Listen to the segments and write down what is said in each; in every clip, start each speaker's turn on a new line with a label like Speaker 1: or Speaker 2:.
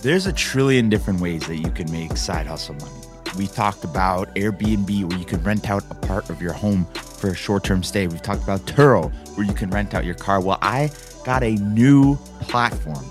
Speaker 1: There's a trillion different ways that you can make side hustle money. We talked about Airbnb, where you can rent out a part of your home for a short term stay. We've talked about Turo, where you can rent out your car. Well, I got a new platform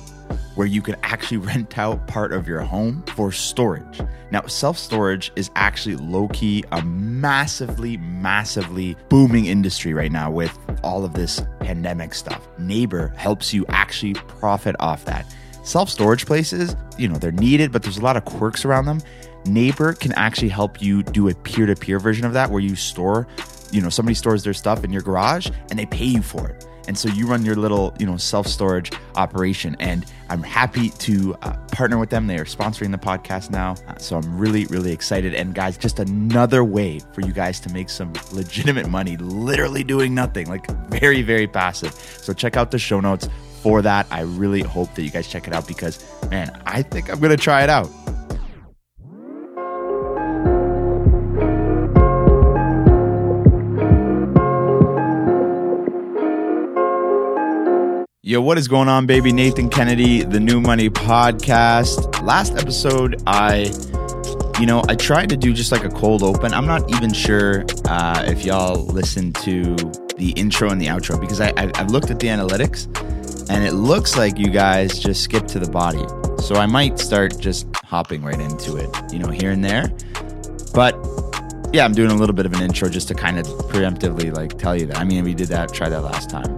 Speaker 1: where you can actually rent out part of your home for storage. Now, self storage is actually low key a massively, massively booming industry right now with all of this pandemic stuff. Neighbor helps you actually profit off that. Self storage places, you know, they're needed, but there's a lot of quirks around them. Neighbor can actually help you do a peer to peer version of that where you store, you know, somebody stores their stuff in your garage and they pay you for it. And so you run your little, you know, self storage operation. And I'm happy to uh, partner with them. They are sponsoring the podcast now. Uh, so I'm really, really excited. And guys, just another way for you guys to make some legitimate money, literally doing nothing, like very, very passive. So check out the show notes for that. I really hope that you guys check it out because, man, I think I'm going to try it out. Yo, what is going on, baby? Nathan Kennedy, the New Money Podcast. Last episode, I, you know, I tried to do just like a cold open. I'm not even sure uh, if y'all listened to the intro and the outro because I, I, I've looked at the analytics and it looks like you guys just skipped to the body. So I might start just hopping right into it, you know, here and there. But yeah, I'm doing a little bit of an intro just to kind of preemptively like tell you that. I mean, we did that, try that last time.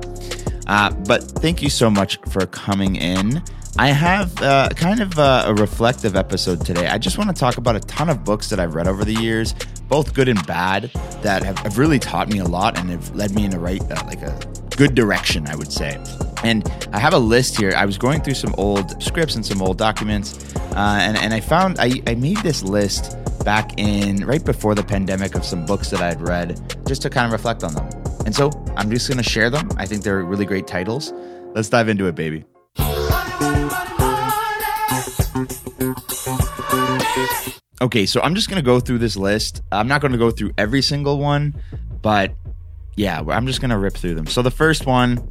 Speaker 1: Uh, but thank you so much for coming in. I have uh, kind of a, a reflective episode today. I just want to talk about a ton of books that I've read over the years, both good and bad, that have, have really taught me a lot and have led me in the right, uh, like a good direction, I would say. And I have a list here. I was going through some old scripts and some old documents, uh, and, and I found I, I made this list back in right before the pandemic of some books that I had read just to kind of reflect on them. And so I'm just going to share them. I think they're really great titles. Let's dive into it, baby. Okay, so I'm just going to go through this list. I'm not going to go through every single one, but yeah, I'm just going to rip through them. So the first one,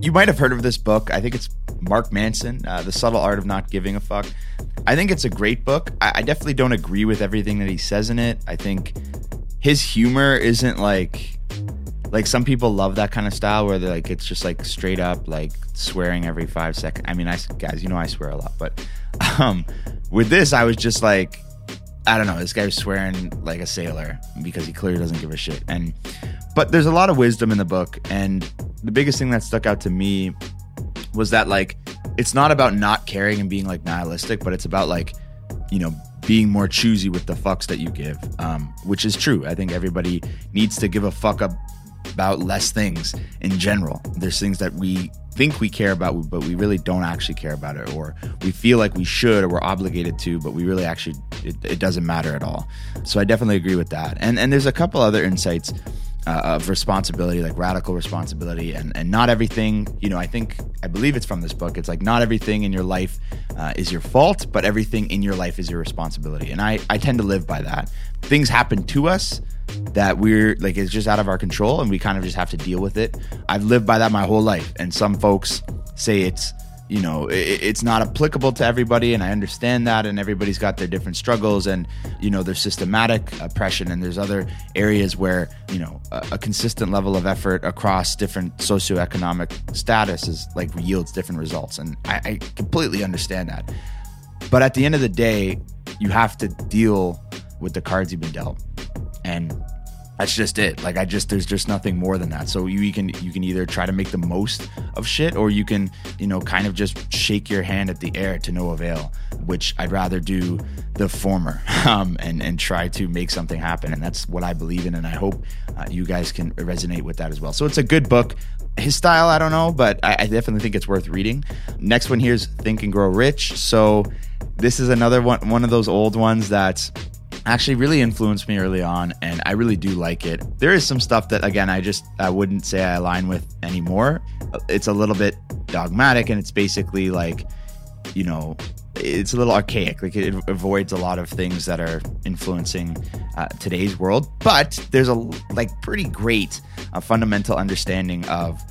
Speaker 1: you might have heard of this book. I think it's Mark Manson, uh, The Subtle Art of Not Giving a Fuck. I think it's a great book. I, I definitely don't agree with everything that he says in it. I think his humor isn't like like some people love that kind of style where they're like it's just like straight up like swearing every five seconds. I mean, I guys, you know I swear a lot, but um, with this, I was just like, I don't know, this guy was swearing like a sailor because he clearly doesn't give a shit. And but there's a lot of wisdom in the book, and the biggest thing that stuck out to me was that like it's not about not caring and being like nihilistic, but it's about like you know being more choosy with the fucks that you give, um, which is true. I think everybody needs to give a fuck up about less things in general. There's things that we think we care about, but we really don't actually care about it, or we feel like we should or we're obligated to, but we really actually, it, it doesn't matter at all. So I definitely agree with that. And, and there's a couple other insights uh, of responsibility, like radical responsibility, and and not everything. You know, I think I believe it's from this book. It's like not everything in your life uh, is your fault, but everything in your life is your responsibility. And I I tend to live by that. Things happen to us that we're like it's just out of our control, and we kind of just have to deal with it. I've lived by that my whole life, and some folks say it's you know it, it's not applicable to everybody and i understand that and everybody's got their different struggles and you know there's systematic oppression and there's other areas where you know a, a consistent level of effort across different socioeconomic status is like yields different results and I, I completely understand that. But at the end of the day you have to deal with the cards you've been dealt and that's just it. Like i just there's just nothing more than that. So you, you, can you can either try to make the most of shit or you can you know kind of just shake your hand at the air to no avail which i'd rather do the former um, and and try to make something happen. And that's what i believe in and i hope uh, you guys can resonate with that as well. So it's a good book. His style i don't know but I, I definitely think it's worth reading. Next one here is think and grow rich. So this is another one one of those old ones that's actually really influenced me early on and I really do like it. There is some stuff that again I just I wouldn't say I align with anymore. It's a little bit dogmatic and it's basically like you know it's a little archaic like it avoids a lot of things that are influencing uh, today's world but there's a like pretty great uh, fundamental understanding of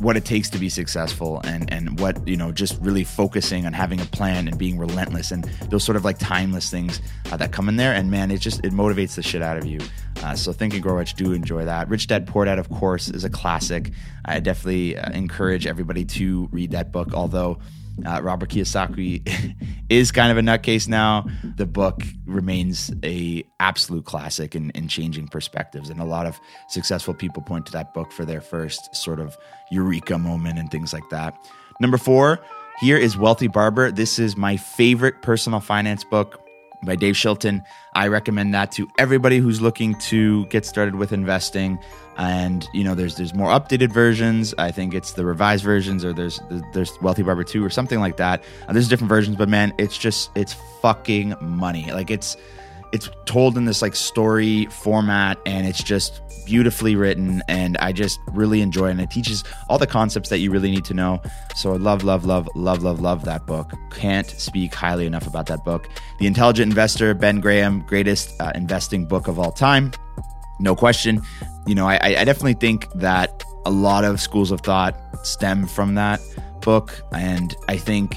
Speaker 1: what it takes to be successful and and what you know just really focusing on having a plan and being relentless and those sort of like timeless things uh, that come in there. And man it just it motivates the shit out of you. Uh, so think and grow rich do enjoy that. Rich dad poor dad of course is a classic. I definitely uh, encourage everybody to read that book although uh, Robert Kiyosaki is kind of a nutcase now. The book remains a absolute classic in, in changing perspectives, and a lot of successful people point to that book for their first sort of eureka moment and things like that. Number four, here is Wealthy Barber. This is my favorite personal finance book by Dave Chilton. I recommend that to everybody who's looking to get started with investing. And you know, there's there's more updated versions. I think it's the revised versions, or there's there's Wealthy Barber two, or something like that. Uh, there's different versions, but man, it's just it's fucking money. Like it's it's told in this like story format, and it's just beautifully written and I just really enjoy it. And it teaches all the concepts that you really need to know. So I love, love, love, love, love, love that book. Can't speak highly enough about that book. The Intelligent Investor, Ben Graham, greatest uh, investing book of all time. No question. You know, I, I definitely think that a lot of schools of thought stem from that book. And I think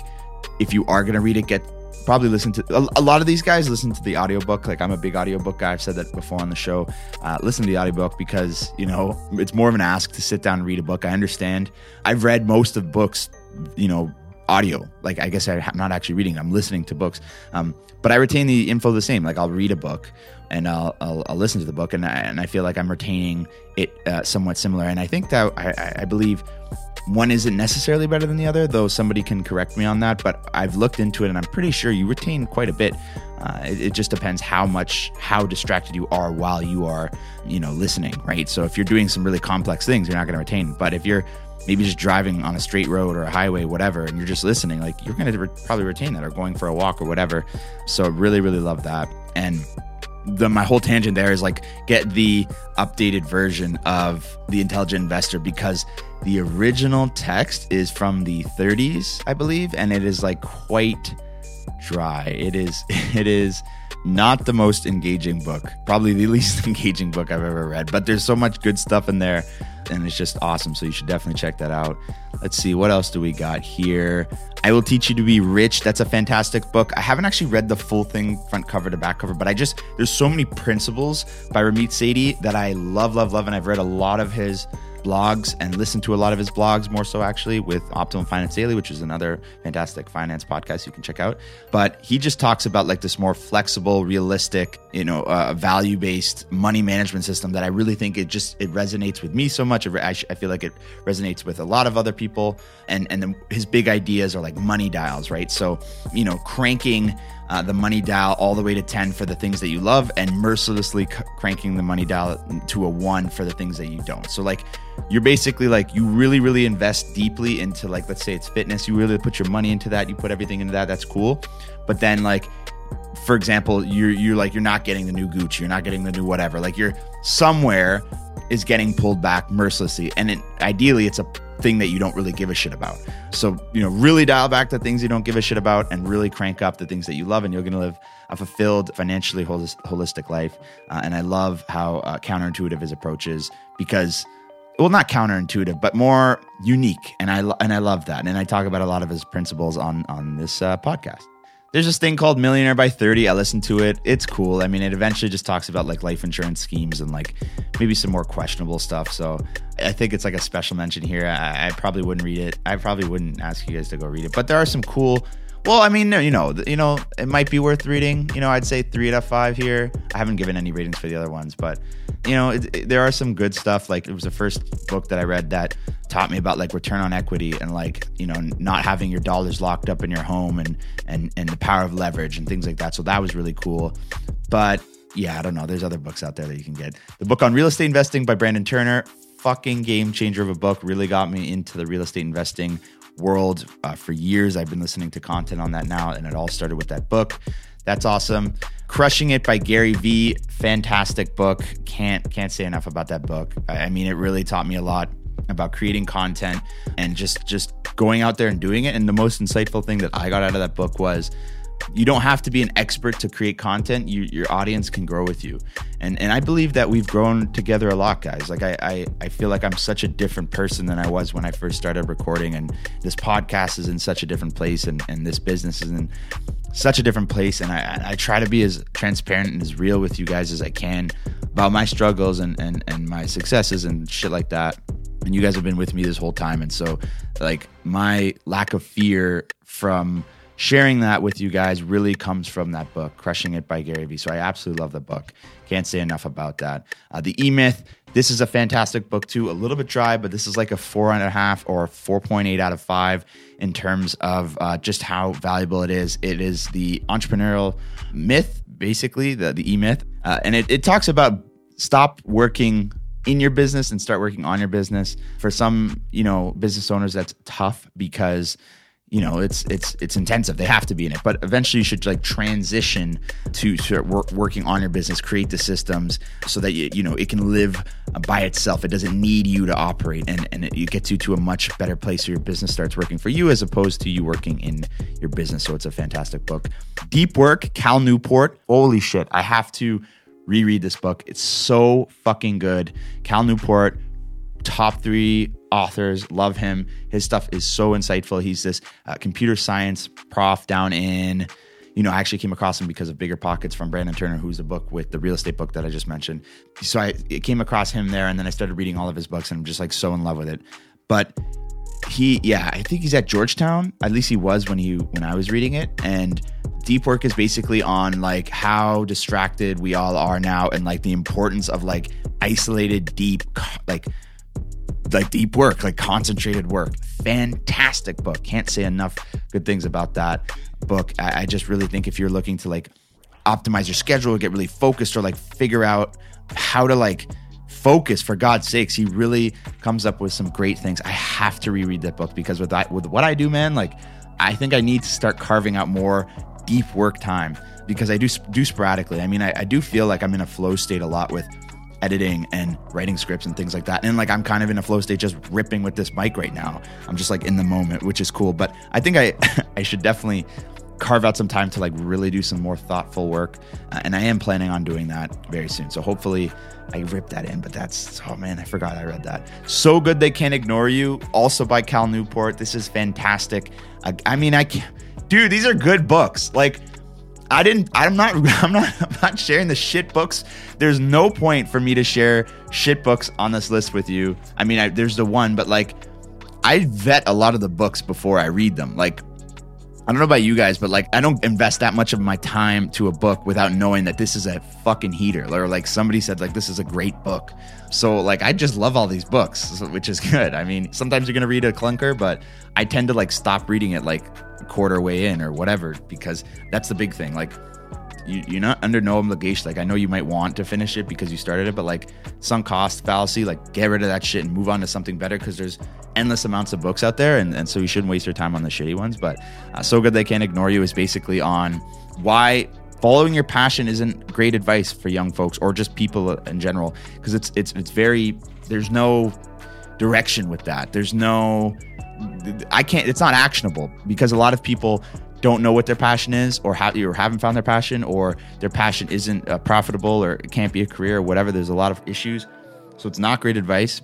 Speaker 1: if you are going to read it, get probably listen to a, a, lot of these guys listen to the audiobook. Like i'm a big audiobook guy. I've said that before on the show. Uh, listen to the audiobook because you know it's more of an ask to sit down and read a book. I understand. I've read most of books you know audio like i guess i'm not actually reading i'm listening to books um, but i retain the info the same like i'll read a book and I'll, I'll, I'll listen to the book and I, and I feel like i'm retaining it uh, somewhat similar and i think that I, I believe one isn't necessarily better than the other, though somebody can correct me on that. But I've looked into it and I'm pretty sure you retain quite a bit. Uh, it, it, just depends how much, how distracted you are while you are, you know, listening, right? So if you're doing some really complex things, you're not going to retain. But if you're maybe just driving on a straight road or a highway, whatever, and you're just listening, like you're going to re- probably retain that or going for a walk or whatever. So really, really love that. And the my whole tangent there is like get the updated version of the intelligent investor because the original text is from the 30s i believe and it is like quite dry it is it is not the most engaging book probably the least engaging book i've ever read but there's so much good stuff in there and it's just awesome so you should definitely check that out let's see what else do we got here I Will Teach You to Be Rich. That's a fantastic book. I haven't actually read the full thing front cover to back cover, but I just, there's so many principles by Ramit Sethi that I love, love, love. And I've read a lot of his blogs and listen to a lot of his blogs more so actually with Optimal Finance Daily, which is another fantastic finance podcast you can check out. But he just talks about like this more flexible, realistic, you know, uh, value based money management system that I really think it just it resonates with me so much. I, I feel like it resonates with a lot of other people. And and the, his big ideas are like money dials, right? So you know, cranking uh, the money dial all the way to 10 for the things that you love and mercilessly c- cranking the money dial to a 1 for the things that you don't. So like you're basically like you really really invest deeply into like let's say it's fitness, you really put your money into that, you put everything into that, that's cool. But then like for example, you're you're like you're not getting the new Gucci, you're not getting the new whatever. Like you're somewhere is getting pulled back mercilessly and it, ideally it's a thing that you don't really give a shit about. So, you know, really dial back the things you don't give a shit about and really crank up the things that you love, and you're going to live a fulfilled, financially holistic life. Uh, and I love how uh, counterintuitive his approach is because, well, not counterintuitive, but more unique. And I, and I love that. And I talk about a lot of his principles on, on this uh, podcast. There's this thing called Millionaire by 30. I listened to it. It's cool. I mean, it eventually just talks about like life insurance schemes and like maybe some more questionable stuff. So I think it's like a special mention here. I, I probably wouldn't read it. I probably wouldn't ask you guys to go read it. But there are some cool well, I mean, you know, you know, it might be worth reading. You know, I'd say three out of five here. I haven't given any ratings for the other ones, but you know, it, it, there are some good stuff. Like it was the first book that I read that taught me about like return on equity and like you know not having your dollars locked up in your home and and and the power of leverage and things like that. So that was really cool. But yeah, I don't know. There's other books out there that you can get. The book on real estate investing by Brandon Turner, fucking game changer of a book. Really got me into the real estate investing world uh, for years. I've been listening to content on that now, and it all started with that book. That's awesome. Crushing It by Gary Vee, fantastic book. Can't can't say enough about that book. I mean, it really taught me a lot about creating content and just just going out there and doing it. And the most insightful thing that I got out of that book was you don't have to be an expert to create content. You, your audience can grow with you. And and I believe that we've grown together a lot, guys. Like I, I, I feel like I'm such a different person than I was when I first started recording. And this podcast is in such a different place and, and this business is in such a different place. And I, I try to be as transparent and as real with you guys as I can about my struggles and, and, and my successes and shit like that and you guys have been with me this whole time and so like my lack of fear from sharing that with you guys really comes from that book, Crushing It by Gary Vee. So I absolutely love the book. Can't say enough about that. Uh, the E Myth, this is a fantastic book too. A little bit dry, but this is like a four and a half or 4.8 out of five in terms of uh, just how valuable it is. It is the entrepreneurial myth, basically, the, the E Myth. Uh, and it, it talks about stop working in your business and start working on your business. For some, you know, business owners, that's tough because you know it's it's it's intensive. They have to be in it. But eventually you should like transition to start work, working on your business create the systems so that you you know it can live uh, by itself. It doesn't need you to operate. And and it, it gets you to a much better place where your business starts working for you as opposed to you working in your business. So it's a fantastic book. Deep work cal newport. Holy shit. I have to reread this book. It's so fucking good. Cal newport top three authors. Love him. His stuff is so insightful. He's this uh, computer science prof down in, you know, I actually came across him because of Bigger Pockets from Brandon Turner, who's the book with the real estate book that I just mentioned. So I came across him there and then I started reading all of his books and I'm just like so in love with it. But he, yeah, I think he's at Georgetown. At least he was when he when I was reading it. And deep work is basically on like how distracted we all are now and like the importance of like isolated deep like like deep work, like concentrated work. Fantastic book. Can't say enough good things about that book. I, I just really think if you're looking to like optimize your schedule, get really focused, or like figure out how to like focus for God's sakes, he really comes up with some great things. I have to reread that book because with that, with what I do, man, like I think I need to start carving out more deep work time because I do do sporadically. I mean, I, I do feel like I'm in a flow state a lot with editing and writing scripts and things like that. And like I'm kind of in a flow state just ripping with this mic right now. I'm just like in the moment, which is cool. But I think I I should definitely carve out some time to like really do some more thoughtful work. Uh, and I am planning on doing that very soon. So hopefully I rip that in, but that's oh man, I forgot I read that. So good they can't ignore you. Also by Cal Newport. This is fantastic. I, I mean, I can't, dude, these are good books. Like I didn't. I'm not. I'm not. I'm not sharing the shit books. There's no point for me to share shit books on this list with you. I mean, I, there's the one, but like, I vet a lot of the books before I read them. Like, I don't know about you guys, but like, I don't invest that much of my time to a book without knowing that this is a fucking heater. Or like somebody said, like this is a great book. So like, I just love all these books, which is good. I mean, sometimes you're gonna read a clunker, but I tend to like stop reading it like a quarter way in or whatever because that's the big thing like you, you're not under no obligation like i know you might want to finish it because you started it but like sunk cost fallacy like get rid of that shit and move on to something better because there's endless amounts of books out there and, and so you shouldn't waste your time on the shitty ones but uh, so good they can't ignore you is basically on why following your passion isn't great advice for young folks or just people in general because it's it's it's very there's no direction with that there's no I can't. It's not actionable because a lot of people don't know what their passion is, or, ha- or haven't found their passion, or their passion isn't uh, profitable, or it can't be a career, or whatever. There's a lot of issues, so it's not great advice.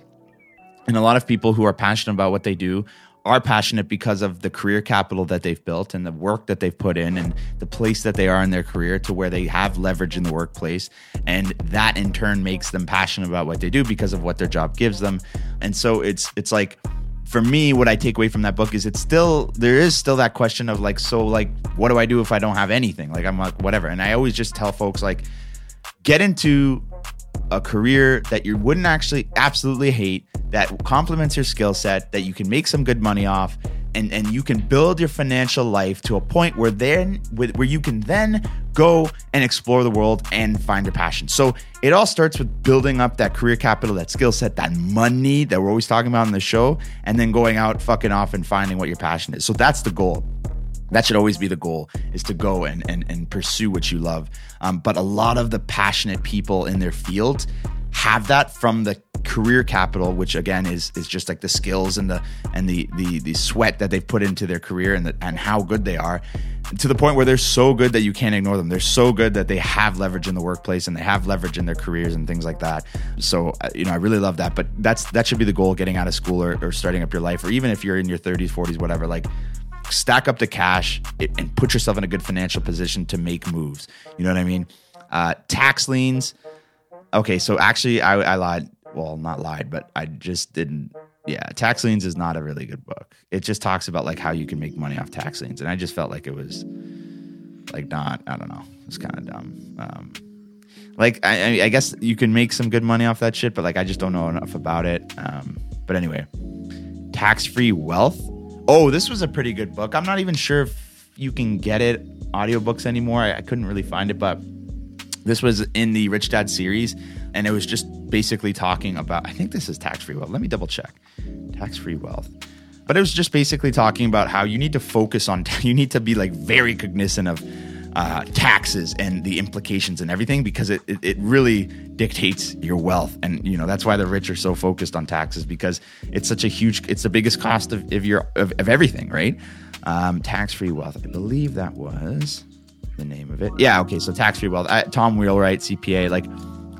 Speaker 1: And a lot of people who are passionate about what they do are passionate because of the career capital that they've built and the work that they've put in and the place that they are in their career to where they have leverage in the workplace and that in turn makes them passionate about what they do because of what their job gives them and so it's it's like for me, what I take away from that book is it's still there is still that question of like, so like, what do I do if I don't have anything? Like, I'm like, whatever. And I always just tell folks like, get into a career that you wouldn't actually absolutely hate, that complements your skill set, that you can make some good money off, and and you can build your financial life to a point where then where you can then go and explore the world and find your passion. So it all starts with building up that career capital, that skill set, that money that we're always talking about on the show, and then going out fucking off and finding what your passion is. So that's the goal that should always be the goal is to go and, and, and pursue what you love um, but a lot of the passionate people in their field have that from the career capital, which again is is just like the skills and the and the the the sweat that they've put into their career and the, and how good they are. to the point where they're so good that you can't ignore them. They're so good that they have leverage in the workplace and they have leverage in their careers and things like that. So, uh, you know, I really love that. But that's that should be the goal getting out of school or, or starting up your life, or even if you're in your 30s, 40s, whatever. Like, stack up the cash and put yourself in a good financial position to make moves. You know what I mean? Uh, tax liens. Okay, so actually, I, I lied. Well, not lied, but I just didn't yeah, tax liens is not a really good book. It just talks about like how you can make money off tax liens, and I just felt like it was like not. I don't know. It's kind of dumb. Um, like I, I, guess you can make some good money off that shit, but like I just don't know enough about it. Um, but anyway, tax free wealth. Oh, this was a pretty good book. I'm not even sure if you can get it audiobooks anymore. I, I couldn't really find it, but this was in the Rich Dad series, and it was just basically talking about. I think this is tax free wealth. Let me double check. Tax free wealth. But it was just basically talking about how you need to focus on. You need to be like very cognizant of uh, taxes and the implications and everything because it, it, it really dictates your wealth and you know that's why the rich are so focused on taxes because it's such a huge it's the biggest cost of, of your of, of everything right um, tax-free wealth i believe that was the name of it. Yeah, okay. So tax free wealth. I, Tom Wheelwright, CPA. Like,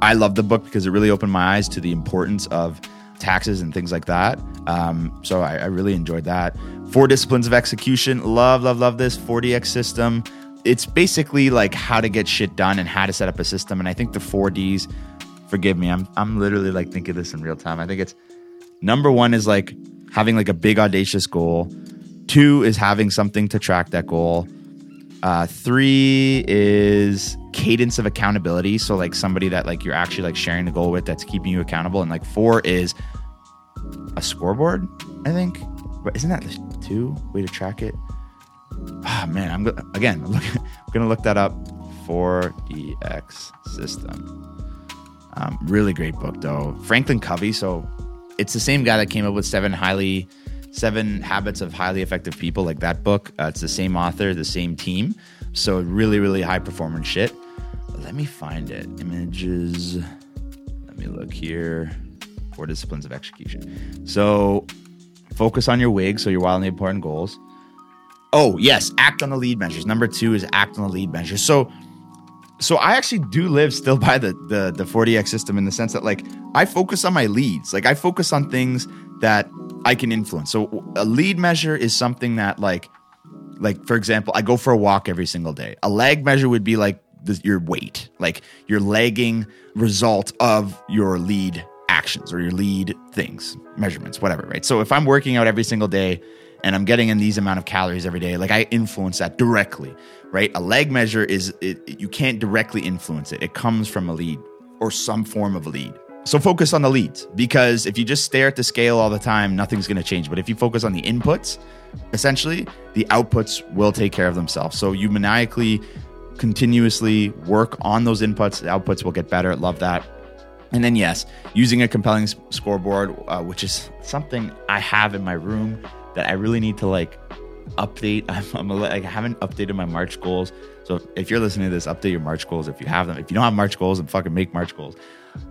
Speaker 1: I love the book because it really opened my eyes to the importance of taxes and things like that. Um, so I, I really enjoyed that. Four disciplines of execution. Love, love, love this 4DX system. It's basically like how to get shit done and how to set up a system. And I think the four Ds. Forgive me, I'm I'm literally like thinking this in real time. I think it's number one is like having like a big audacious goal. Two is having something to track that goal. Uh, three is cadence of accountability. So like somebody that like you're actually like sharing the goal with that's keeping you accountable. And like four is a scoreboard, I think. But isn't that the two way to track it? Ah oh, man, I'm again I'm, looking, I'm gonna look that up. 4DX system. Um, really great book though. Franklin Covey. So it's the same guy that came up with seven highly Seven Habits of Highly Effective People, like that book. Uh, it's the same author, the same team. So really, really high performance shit. Let me find it. Images. Let me look here. Four disciplines of execution. So focus on your wig, so your wildly important goals. Oh, yes, act on the lead measures. Number two is act on the lead measures. So so I actually do live still by the the the 4DX system in the sense that like I focus on my leads. Like I focus on things that I can influence. So a lead measure is something that like like for example, I go for a walk every single day. A lag measure would be like the, your weight, like your lagging result of your lead actions or your lead things, measurements, whatever, right? So if I'm working out every single day and I'm getting in these amount of calories every day, like I influence that directly, right? A lag measure is it, you can't directly influence it. It comes from a lead or some form of a lead. So focus on the leads because if you just stare at the scale all the time, nothing's going to change. But if you focus on the inputs, essentially, the outputs will take care of themselves. So you maniacally, continuously work on those inputs, the outputs will get better. Love that. And then, yes, using a compelling scoreboard, uh, which is something I have in my room that I really need to like update. I'm, I'm like, I haven't updated my March goals. So if you're listening to this, update your March goals if you have them. If you don't have March goals, then fucking make March goals.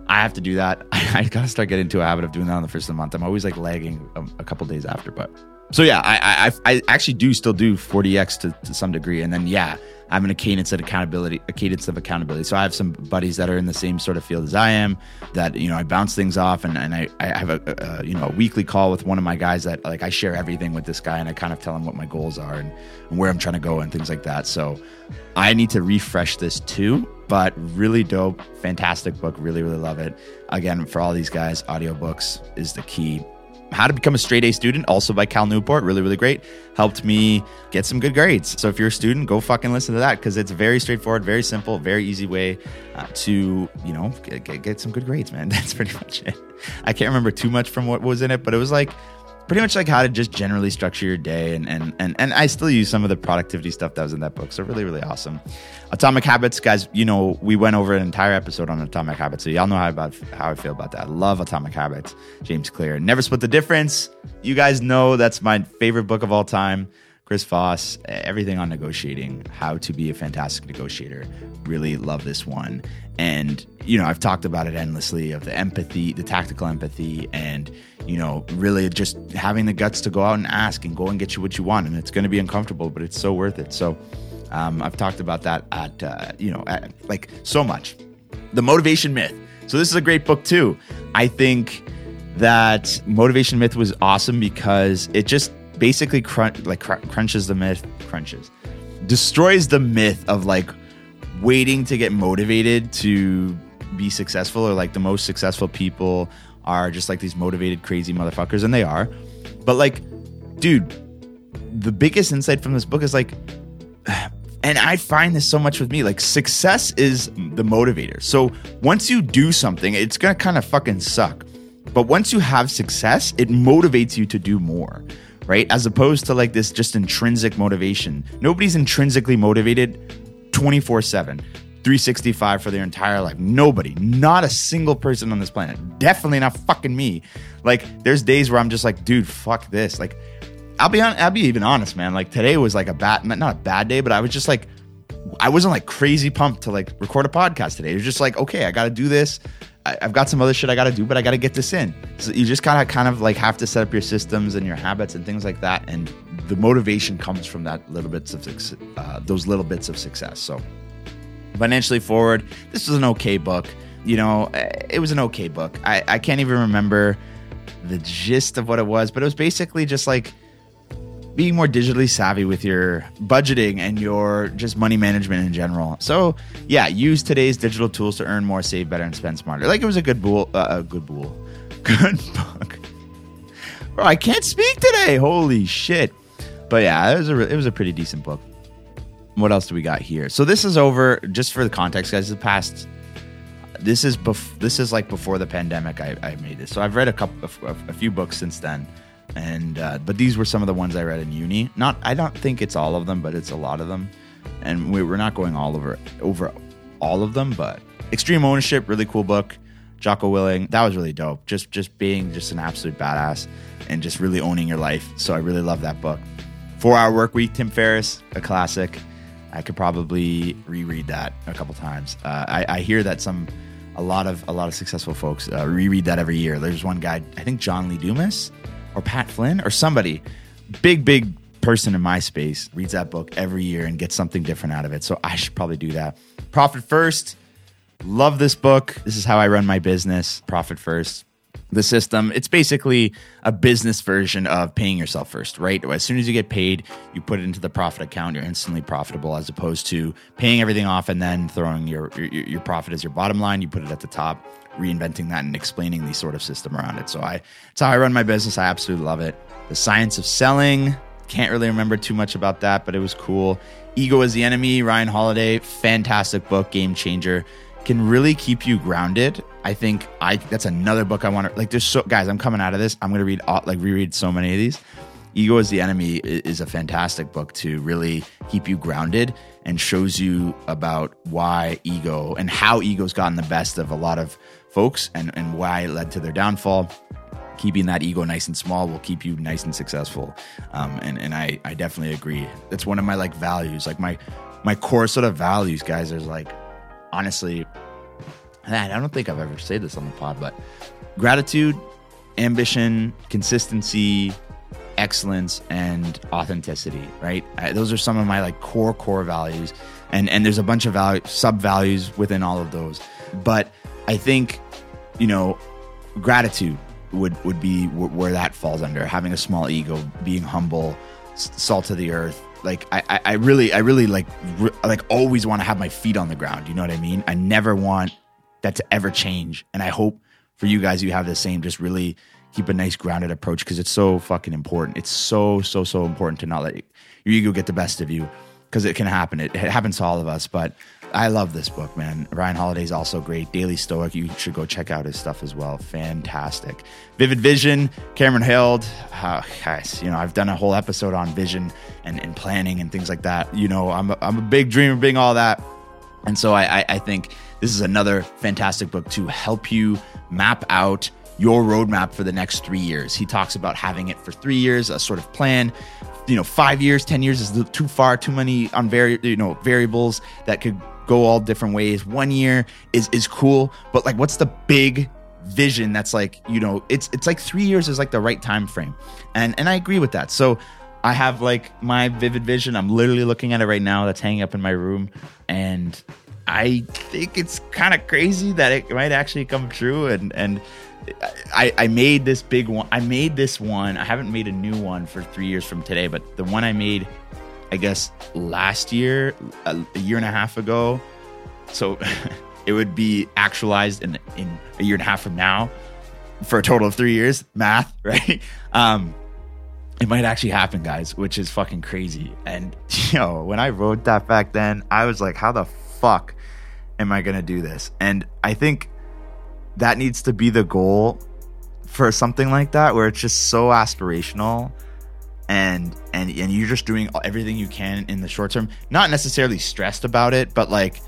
Speaker 1: I have to do that. I, I gotta start getting into a habit of doing that on the first of the month. I'm always like lagging a, a couple days after, but so yeah, I, I I actually do still do 4DX to, to some degree, and then yeah, I'm in a cadence of accountability, a cadence of accountability. So I have some buddies that are in the same sort of field as I am. That you know, I bounce things off, and, and I, I have a, a you know a weekly call with one of my guys that like I share everything with this guy, and I kind of tell him what my goals are and, and where I'm trying to go and things like that. So I need to refresh this too but really dope, fantastic book. Really, really love it. Again, for all these guys, audiobooks is the key. How to Become a Straight A Student, also by Cal Newport, really, really great. Helped me get some good grades. So if you're a student, go fucking listen to that because it's very straightforward, very simple, very easy way uh, to, you know, get, get, get some good grades, man. That's pretty much it. I can't remember too much from what was in it, but it was like pretty much like how to just generally structure your day and and and, and I still use some of the productivity stuff that was in that book. So really, really awesome. Atomic Habits, guys, you know, we went over an entire episode on Atomic Habits. So y'all know how about how I feel about that. I love Atomic Habits. James Clear. Never split the difference. You guys know that's my favorite book of all time. Chris Voss, everything on negotiating, how to be a fantastic negotiator. Really love this one. And, you know, I've talked about it endlessly of the empathy, the tactical empathy, and, you know, really just having the guts to go out and ask and go and get you what you want. And it's going to be uncomfortable, but it's so worth it. So, Um, I've talked about that at, uh, you know, at, like so much. The Motivation Myth. So this is a great book too. I think that Motivation Myth was awesome because it just basically crunch, like cr- crunches the myth, crunches, destroys the myth of like waiting to get motivated to be successful or like the most successful people are just like these motivated crazy motherfuckers and they are. But like dude, the biggest insight from this book is like and I find this so much with me. Like, success is the motivator. So, once you do something, it's gonna kind of fucking suck. But once you have success, it motivates you to do more, right? As opposed to like this just intrinsic motivation. Nobody's intrinsically motivated 24 7. 365 for their entire life. Nobody, not a single person on this planet. Definitely not fucking me. Like, there's days where I'm just like, dude, fuck this. Like, I'll be on. I'll be even honest, man. Like today was like a bad, not a bad day, but I was just like, I wasn't like crazy pumped to like record a podcast today. It was just like, okay, I got to do this. I, have got some other shit I got to do, but I got to get this in. So you just kind of, kind of like have to set up your systems and your habits and things like that. And the motivation comes from that little bits of uh, those little bits of success. So financially forward, this was an okay book. You know, eh, it was an okay book. I, I can't even remember the gist of what it was, but it was basically just like being more digitally savvy with your budgeting and your just money management in general. So, yeah, use today's digital tools to earn more, save better, and spend smarter. Like it was a good bool, uh, a good bool, good book. Bro, I can't speak today. Holy shit! But yeah, it was a it was a pretty decent book. What else do we got here? So this is over. Just for the context, guys, the past. This is bef- this is like before the pandemic. I, I made this, so I've read a couple, of, a few books since then and uh, but these were some of the ones I read in uni. Not, I don't think it's all of them, but it's a lot of them, and we, we're not going all over over all of them. But Extreme Ownership, really cool book. Jocko Willink, that was really dope. Just just being just an absolute badass and just really owning your life. So I really love that book. Four Hour Work Week, Tim Ferriss, a classic. I could probably reread that a couple times. Uh, I, I hear that some a lot of a lot of successful folks uh, reread that every year. There's one guy, I think John Lee Dumas or Pat Flynn or somebody, big, big person in my space reads that book every year and gets something different out of it. So I should probably do that. Profit First. Love this book. This is how I run my business. Profit First. The system, it's basically a business version of paying yourself first, right? As soon as you get paid, you put it into the profit account, you're instantly profitable as opposed to paying everything off and then throwing your, your, your profit as your bottom line. You put it at the top reinventing that and explaining the sort of system around it. So I it's how I run my business. I absolutely love it. The science of selling. Can't really remember too much about that, but it was cool. Ego is the enemy. Ryan Holiday, fantastic book, game changer. Can really keep you grounded. I think I that's another book I want to like. There's so guys. I'm coming out of this. I'm gonna read like reread so many of these. Ego is the Enemy is a fantastic book to really keep you grounded and shows you about why ego and how ego's gotten the best of a lot of folks and, and why it led to their downfall. Keeping that ego nice and small will keep you nice and successful. Um, and and I, I definitely agree. That's one of my like values, like my my core sort of values, guys. There's like honestly, I don't think I've ever said this on the pod, but gratitude, ambition, consistency, excellence, and authenticity. Right? I, those are some of my like core core values, and and there's a bunch of value sub values within all of those. But I think, you know, gratitude would would be where that falls under having a small ego, being humble, salt of the earth. Like I, I really, I really like, like always want to have my feet on the ground. You know what I mean? I never want that to ever change, and I hope for you guys you have the same. Just really keep a nice grounded approach because it's so fucking important. It's so so so important to not let your ego get the best of you because it can happen. It, it happens to all of us, but I love this book, man. Ryan Holiday's also great. Daily Stoic, you should go check out his stuff as well. Fantastic. Vivid Vision, Cameron Herold. Uh, guys, you know, I've done a whole episode on vision and, and planning and things like that. You know, I'm a, I'm a big dreamer, being all that. And so I, I, I think this is another fantastic book to help you map out your roadmap for the next three years. He talks about having it for three years, a sort of plan. You know, five years, ten years is too far, too many unvari- you know variables that could go all different ways. One year is is cool, but like what's the big vision that's like, you know, it's it's like 3 years is like the right time frame. And and I agree with that. So I have like my vivid vision. I'm literally looking at it right now. That's hanging up in my room, and I think it's kind of crazy that it might actually come true. And and I, I made this big one. I made this one. I haven't made a new one for three years from today, but the one I made, I guess last year, a, a year and a half ago. So it would be actualized in in a year and a half from now, for a total of three years. Math, right? Um, it might actually happen, guys, which is fucking crazy. And yo, when I wrote that back then, I was like, how the fuck am I gonna do this? And I think that needs to be the goal for something like that where it's just so aspirational and and and you're just doing everything you can in the short term not necessarily stressed about it but like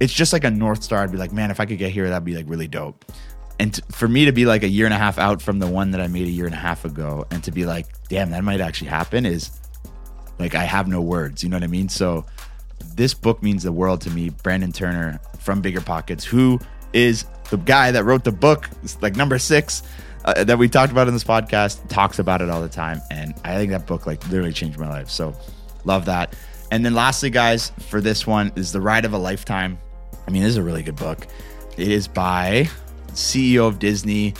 Speaker 1: it's just like a north star. I'd be like man if i could get here that'd be like really dope. And t- for me to be like a year and a half out from the one that i made a year and a half ago and to be like damn that might actually happen is like i have no words you know what i mean? So this book means the world to me. Brandon turner from bigger pockets who is the guy that wrote the book, like number six, uh, that we talked about in this podcast, talks about it all the time. And I think that book like literally changed my life. So love that. And then lastly, guys, for this one is The Ride of a Lifetime. I mean, this is a really good book. It is by CEO of Disney.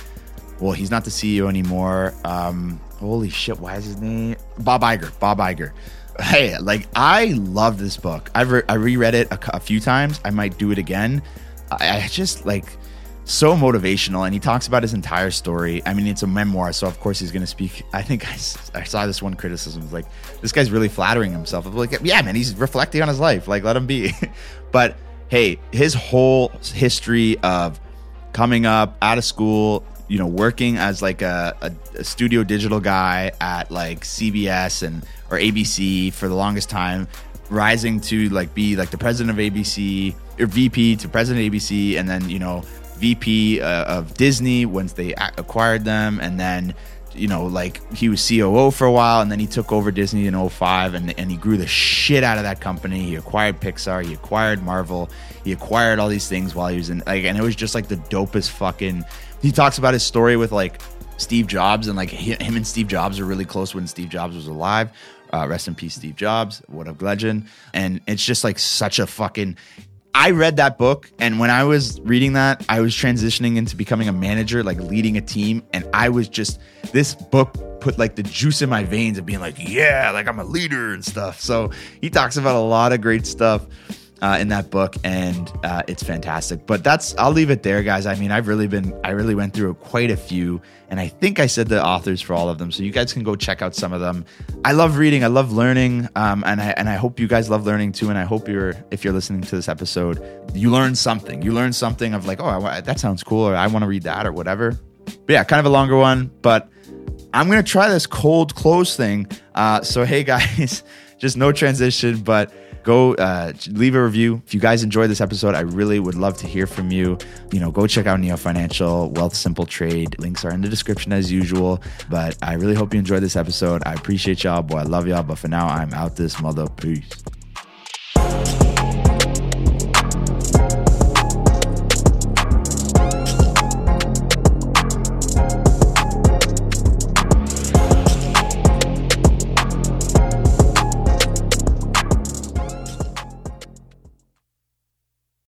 Speaker 1: Well, he's not the CEO anymore. Um, holy shit, why is his name? Bob Iger. Bob Iger. Hey, like I love this book. I've re- I reread it a, a few times. I might do it again. I, I just like so motivational and he talks about his entire story. I mean it's a memoir so of course he's going to speak. I think I, I, saw this one criticism was like this guy's really flattering himself. I'm like yeah man he's reflecting on his life like let him be. But hey his whole history of coming up out of school you know working as like a, a, a studio digital guy at like cbs and or abc for the longest time rising to like be like the president of abc or vp to president of abc and then you know VP uh, of Disney once they acquired them, and then you know like he was COO for a while, and then he took over Disney in 05 and and he grew the shit out of that company. He acquired Pixar, he acquired Marvel, he acquired all these things while he was in like, and it was just like the dopest fucking. He talks about his story with like Steve Jobs and like him and Steve Jobs are really close when Steve Jobs was alive. Uh, rest in peace, Steve Jobs. What a legend! And it's just like such a fucking I read that book, and when I was reading that, I was transitioning into becoming a manager, like leading a team. And I was just, this book put like the juice in my veins of being like, yeah, like I'm a leader and stuff. So he talks about a lot of great stuff uh, in that book, and uh, it's fantastic. But that's I'll leave it there, guys. I mean, I've really been I really went through quite a few, and I think I said the authors for all of them, so you guys can go check out some of them. I love reading, I love learning, um, and I and I hope you guys love learning too. And I hope you're if you're listening to this episode, you learn something. You learn something of like, oh, I, that sounds cool, or I want to read that, or whatever. But yeah, kind of a longer one, but I'm gonna try this cold close thing. Uh, so hey guys, just no transition, but go uh, leave a review. If you guys enjoyed this episode, I really would love to hear from you. You know, go check out Neo Financial, Wealthsimple Trade. Links are in the description as usual. But I really hope you enjoyed this episode. I appreciate y'all, boy. I love y'all. But for now, I'm out this mother. Peace.